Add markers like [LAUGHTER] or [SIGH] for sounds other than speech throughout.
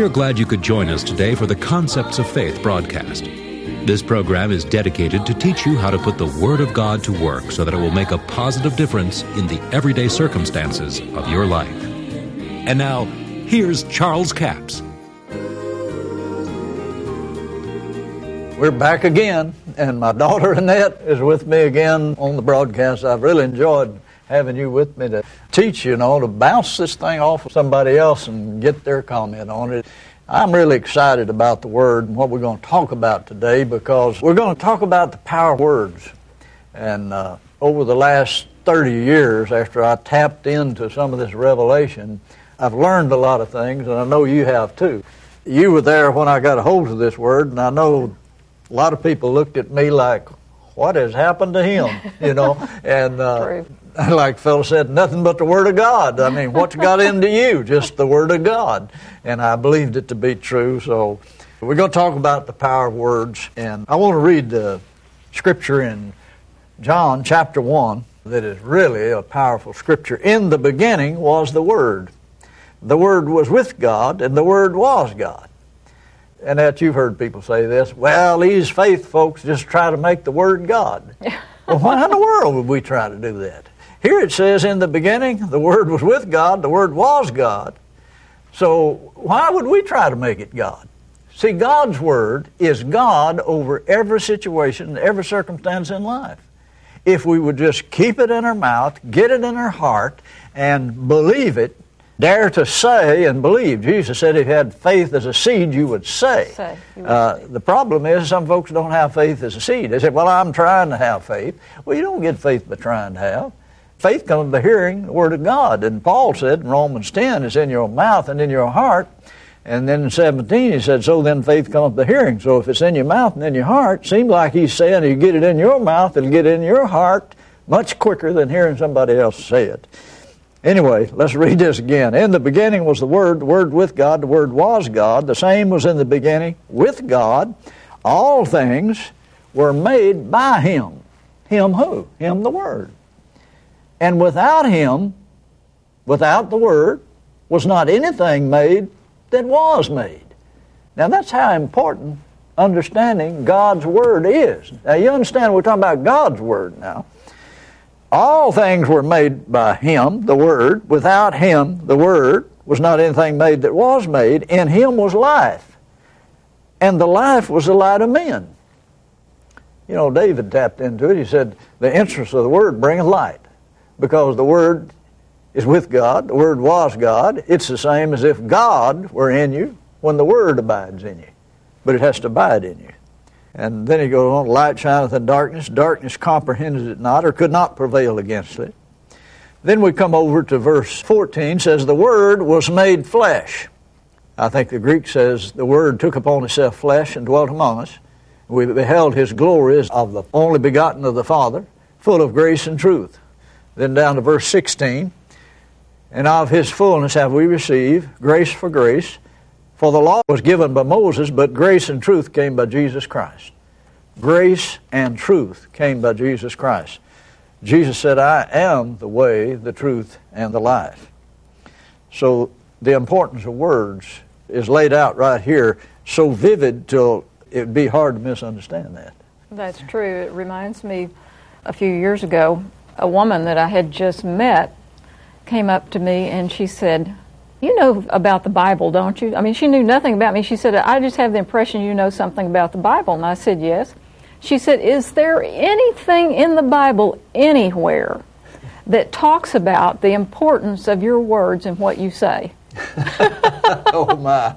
We are glad you could join us today for the Concepts of Faith broadcast. This program is dedicated to teach you how to put the Word of God to work so that it will make a positive difference in the everyday circumstances of your life. And now, here's Charles Capps. We're back again, and my daughter Annette is with me again on the broadcast. I've really enjoyed having you with me to teach, you know, to bounce this thing off of somebody else and get their comment on it. I'm really excited about the Word and what we're going to talk about today because we're going to talk about the power of words. And uh, over the last 30 years, after I tapped into some of this revelation, I've learned a lot of things, and I know you have too. You were there when I got a hold of this Word, and I know a lot of people looked at me like, what has happened to him? You know, [LAUGHS] and uh, [LAUGHS] like Phil said, nothing but the Word of God. I mean, what's got [LAUGHS] into you? Just the Word of God. And I believed it to be true. So we're going to talk about the power of words. And I want to read the scripture in John chapter 1 that is really a powerful scripture. In the beginning was the Word. The Word was with God, and the Word was God and that you've heard people say this. Well, these faith folks just try to make the Word God. [LAUGHS] well, why in the world would we try to do that? Here it says, in the beginning, the Word was with God, the Word was God. So why would we try to make it God? See, God's Word is God over every situation, every circumstance in life. If we would just keep it in our mouth, get it in our heart, and believe it, dare to say and believe. Jesus said if you had faith as a seed, you would say. say you would uh, the problem is some folks don't have faith as a seed. They say, well, I'm trying to have faith. Well, you don't get faith by trying to have. Faith comes by hearing the Word of God. And Paul said in Romans 10, it's in your mouth and in your heart. And then in 17, he said, so then faith comes by hearing. So if it's in your mouth and in your heart, seems like he's saying you get it in your mouth, it'll get in your heart much quicker than hearing somebody else say it. Anyway, let's read this again. In the beginning was the Word, the Word with God, the Word was God. The same was in the beginning with God. All things were made by Him. Him who? Him the Word. And without Him, without the Word, was not anything made that was made. Now that's how important understanding God's Word is. Now you understand we're talking about God's Word now. All things were made by Him, the Word. Without Him, the Word, was not anything made that was made. In Him was life. And the life was the light of men. You know, David tapped into it. He said, The entrance of the Word bringeth light. Because the Word is with God, the Word was God. It's the same as if God were in you when the Word abides in you. But it has to abide in you. And then he goes on, light shineth in darkness, darkness comprehended it not, or could not prevail against it. Then we come over to verse 14, says, The Word was made flesh. I think the Greek says, The Word took upon itself flesh and dwelt among us. We beheld his glory as of the only begotten of the Father, full of grace and truth. Then down to verse 16, And of his fullness have we received grace for grace. For the law was given by Moses, but grace and truth came by Jesus Christ. Grace and truth came by Jesus Christ. Jesus said, I am the way, the truth, and the life. So the importance of words is laid out right here, so vivid till it would be hard to misunderstand that. That's true. It reminds me a few years ago, a woman that I had just met came up to me and she said, you know about the Bible, don't you? I mean, she knew nothing about me. She said, I just have the impression you know something about the Bible. And I said, Yes. She said, Is there anything in the Bible anywhere that talks about the importance of your words and what you say? [LAUGHS] oh my!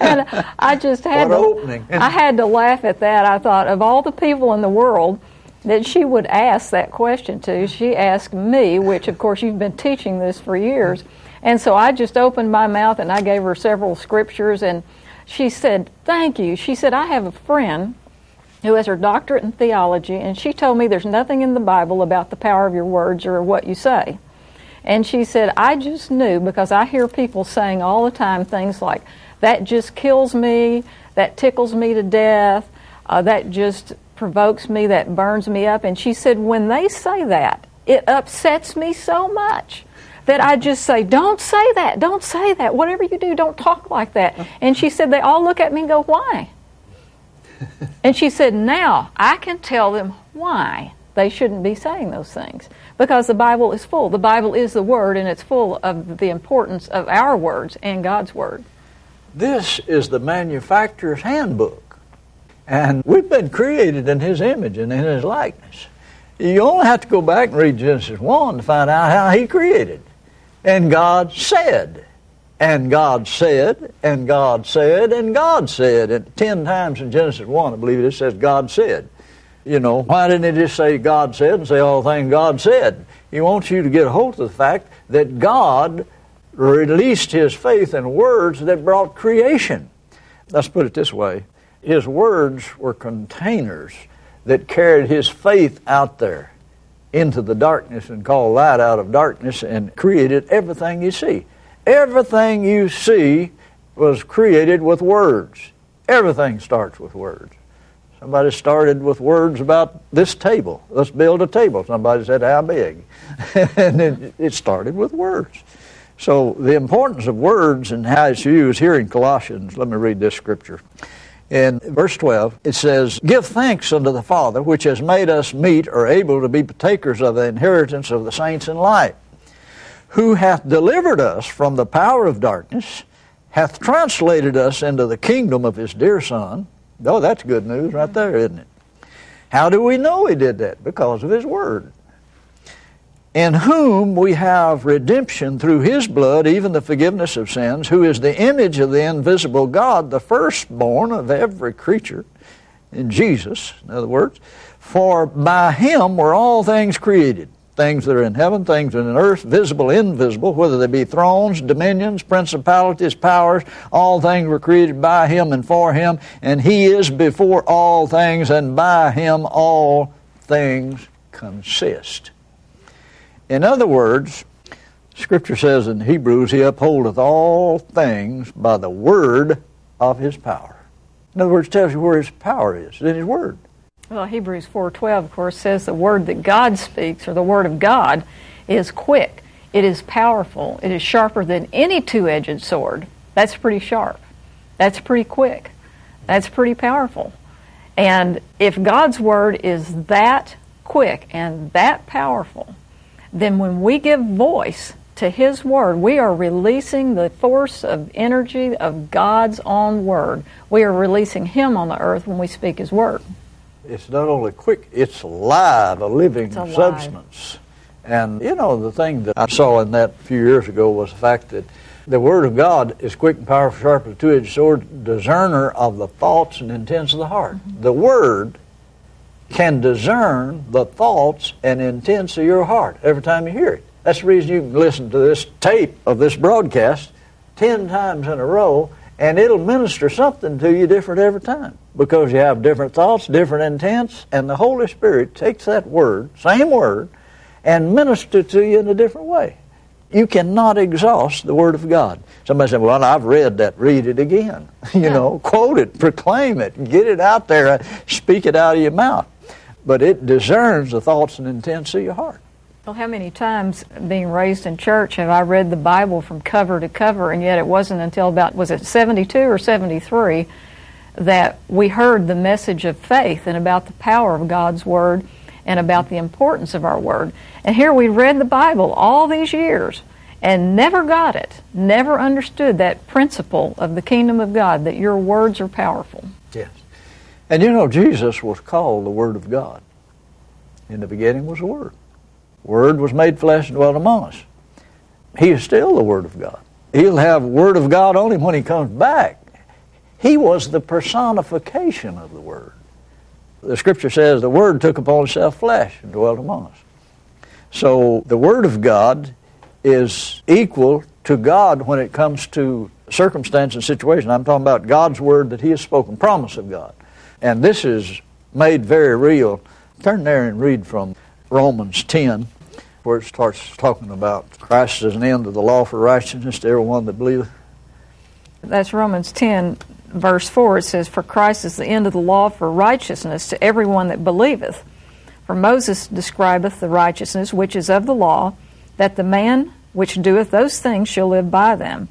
and I just had what to. Opening. I had to laugh at that. I thought of all the people in the world that she would ask that question to. She asked me, which of course you've been teaching this for years. And so I just opened my mouth and I gave her several scriptures, and she said, Thank you. She said, I have a friend who has her doctorate in theology, and she told me there's nothing in the Bible about the power of your words or what you say. And she said, I just knew because I hear people saying all the time things like, that just kills me, that tickles me to death, uh, that just provokes me, that burns me up. And she said, when they say that, it upsets me so much that I just say, Don't say that, don't say that. Whatever you do, don't talk like that. And she said, They all look at me and go, Why? [LAUGHS] and she said, Now I can tell them why they shouldn't be saying those things. Because the Bible is full. The Bible is the Word, and it's full of the importance of our words and God's Word. This is the manufacturer's handbook. And we've been created in His image and in His likeness. You only have to go back and read Genesis 1 to find out how He created. And God said, and God said, and God said, and God said. And ten times in Genesis 1, I believe it says God said. You know, why didn't he just say God said and say all the things God said? He wants you to get a hold of the fact that God released his faith in words that brought creation. Let's put it this way His words were containers that carried his faith out there into the darkness and called light out of darkness and created everything you see. Everything you see was created with words. Everything starts with words. Somebody started with words about this table. Let's build a table. Somebody said, How big? [LAUGHS] and it, it, started with words. So, the importance of words and how it's used here in Colossians, let me read this scripture. In verse 12, it says, Give thanks unto the Father, which has made us meet or able to be partakers of the inheritance of the saints in light, who hath delivered us from the power of darkness, hath translated us into the kingdom of his dear Son Oh, that's good news right there, isn't it? How do we know he did that? Because of his word. In whom we have redemption through his blood, even the forgiveness of sins, who is the image of the invisible God, the firstborn of every creature, in Jesus, in other words. For by him were all things created things that are in heaven, things that are in earth, visible, invisible, whether they be thrones, dominions, principalities, powers, all things were created by him and for him, and he is before all things, and by him all things consist. In other words, Scripture says in Hebrews, He upholdeth all things by the word of His power. In other words, tells you where His power is, in His word. Well, Hebrews 4:12 of course says the word that God speaks or the word of God is quick. It is powerful. It is sharper than any two-edged sword. That's pretty sharp. That's pretty quick. That's pretty powerful. And if God's word is that quick and that powerful, then when we give voice to His Word, we are releasing the force of energy of God's own Word. We are releasing Him on the earth when we speak His Word it's not only quick, it's alive, a living substance. And you know, the thing that I saw in that a few years ago was the fact that the Word of God is quick and powerful, sharp as a two edged sword, discerner of the thoughts and intents of the heart. Mm-hmm. The Word can discern the thoughts and intents of your heart every time you hear it. That's the reason you can listen to this tape of this broadcast ten times in a row and it'll minister something to you different every time because you have different thoughts, different intents, and the Holy Spirit takes that word, same word, and minister to you in a different way. You cannot exhaust the Word of God. Somebody said, Well, I've read that. Read it again. [LAUGHS] you know, quote it, proclaim it, get it out there, speak it out of your mouth. But it discerns the thoughts and intents of your heart. Well, how many times being raised in church have I read the Bible from cover to cover, and yet it wasn't until about, was it 72 or 73, that we heard the message of faith and about the power of God's Word and about the importance of our Word. And here we read the Bible all these years and never got it, never understood that principle of the kingdom of God, that your words are powerful. Yes. And you know, Jesus was called the Word of God. In the beginning was the Word. Word was made flesh and dwelt among us. He is still the Word of God. He'll have Word of God on him when he comes back. He was the personification of the Word. The Scripture says the Word took upon itself flesh and dwelt among us. So the Word of God is equal to God when it comes to circumstance and situation. I'm talking about God's Word that He has spoken, promise of God. And this is made very real. Turn there and read from Romans 10 where it starts talking about Christ as an end of the law for righteousness to everyone that believeth. That's Romans 10, verse 4. It says, For Christ is the end of the law for righteousness to everyone that believeth. For Moses describeth the righteousness which is of the law, that the man which doeth those things shall live by them.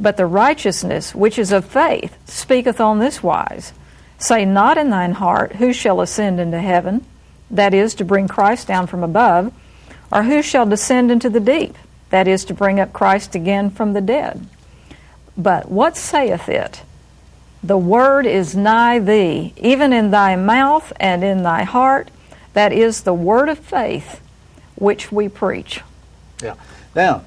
But the righteousness which is of faith speaketh on this wise Say not in thine heart, Who shall ascend into heaven? That is, to bring Christ down from above. Or who shall descend into the deep? That is, to bring up Christ again from the dead. But what saith it? The word is nigh thee, even in thy mouth and in thy heart. That is the word of faith which we preach. Yeah. Now,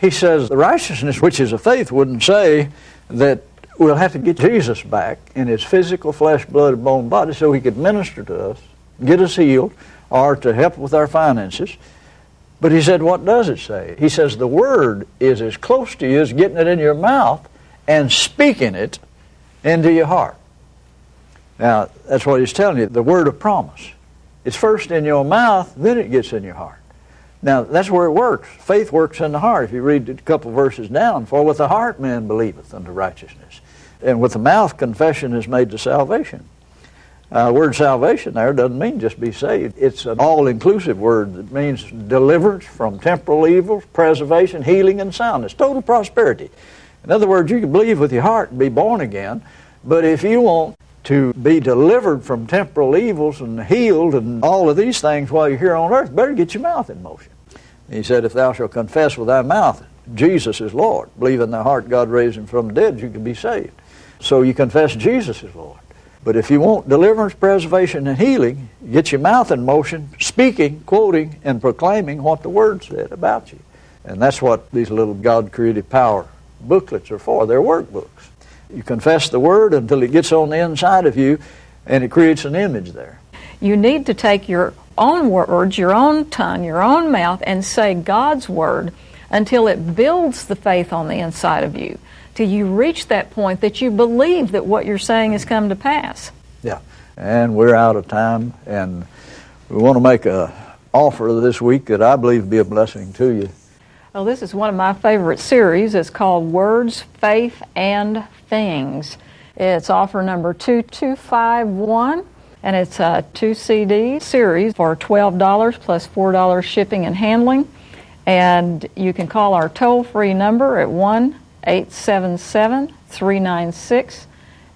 he says the righteousness which is of faith wouldn't say that we'll have to get Jesus back in his physical flesh, blood, bone body so he could minister to us, get us healed, or to help with our finances. But he said, what does it say? He says the word is as close to you as getting it in your mouth and speaking it into your heart. Now, that's what he's telling you, the word of promise. It's first in your mouth, then it gets in your heart. Now, that's where it works. Faith works in the heart. If you read a couple verses down, for with the heart man believeth unto righteousness, and with the mouth confession is made to salvation. Uh, word salvation there doesn't mean just be saved. It's an all-inclusive word that means deliverance from temporal evils, preservation, healing, and soundness, total prosperity. In other words, you can believe with your heart and be born again, but if you want to be delivered from temporal evils and healed and all of these things while you're here on earth, better get your mouth in motion. He said, If thou shalt confess with thy mouth Jesus is Lord, believe in thy heart God raised him from the dead, you can be saved. So you confess Jesus is Lord. But if you want deliverance, preservation, and healing, get your mouth in motion, speaking, quoting, and proclaiming what the Word said about you. And that's what these little God created power booklets are for. They're workbooks. You confess the Word until it gets on the inside of you, and it creates an image there. You need to take your own words, your own tongue, your own mouth, and say God's word until it builds the faith on the inside of you, till you reach that point that you believe that what you're saying has come to pass. Yeah, and we're out of time, and we want to make a offer this week that I believe will be a blessing to you. Well, this is one of my favorite series. It's called Words, Faith, and Things. It's offer number 2251 and it's a two CD series for $12 plus $4 shipping and handling. And you can call our toll free number at 1 877 396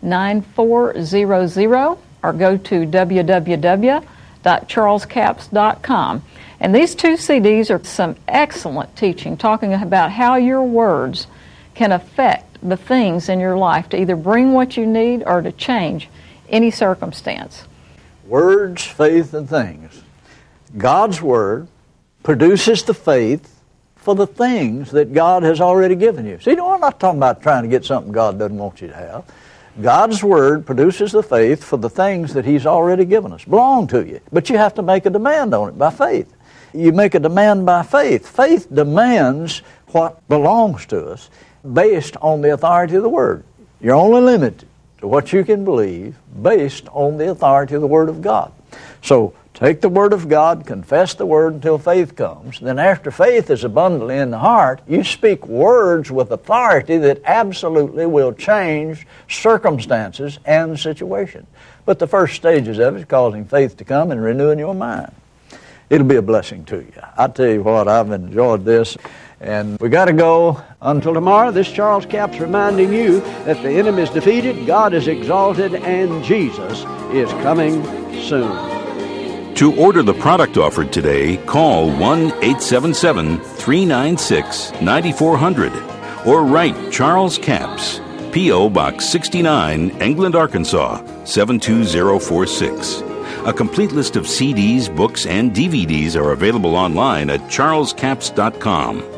9400 or go to www.charlescapps.com. And these two CDs are some excellent teaching talking about how your words can affect the things in your life to either bring what you need or to change any circumstance words, faith, and things. God's Word produces the faith for the things that God has already given you. See, no, I'm not talking about trying to get something God doesn't want you to have. God's Word produces the faith for the things that He's already given us, belong to you. But you have to make a demand on it by faith. You make a demand by faith. Faith demands what belongs to us based on the authority of the Word. You're only limited to what you can believe based on the authority of the Word of God. So take the Word of God, confess the Word until faith comes. Then, after faith is abundantly in the heart, you speak words with authority that absolutely will change circumstances and situations. But the first stages of it is causing faith to come and renewing your mind. It'll be a blessing to you. I tell you what, I've enjoyed this. And we got to go. Until tomorrow, this Charles Capps reminding you that the enemy is defeated, God is exalted, and Jesus is coming soon. To order the product offered today, call 1 877 396 9400 or write Charles Capps, P.O. Box 69, England, Arkansas 72046. A complete list of CDs, books, and DVDs are available online at charlescapps.com.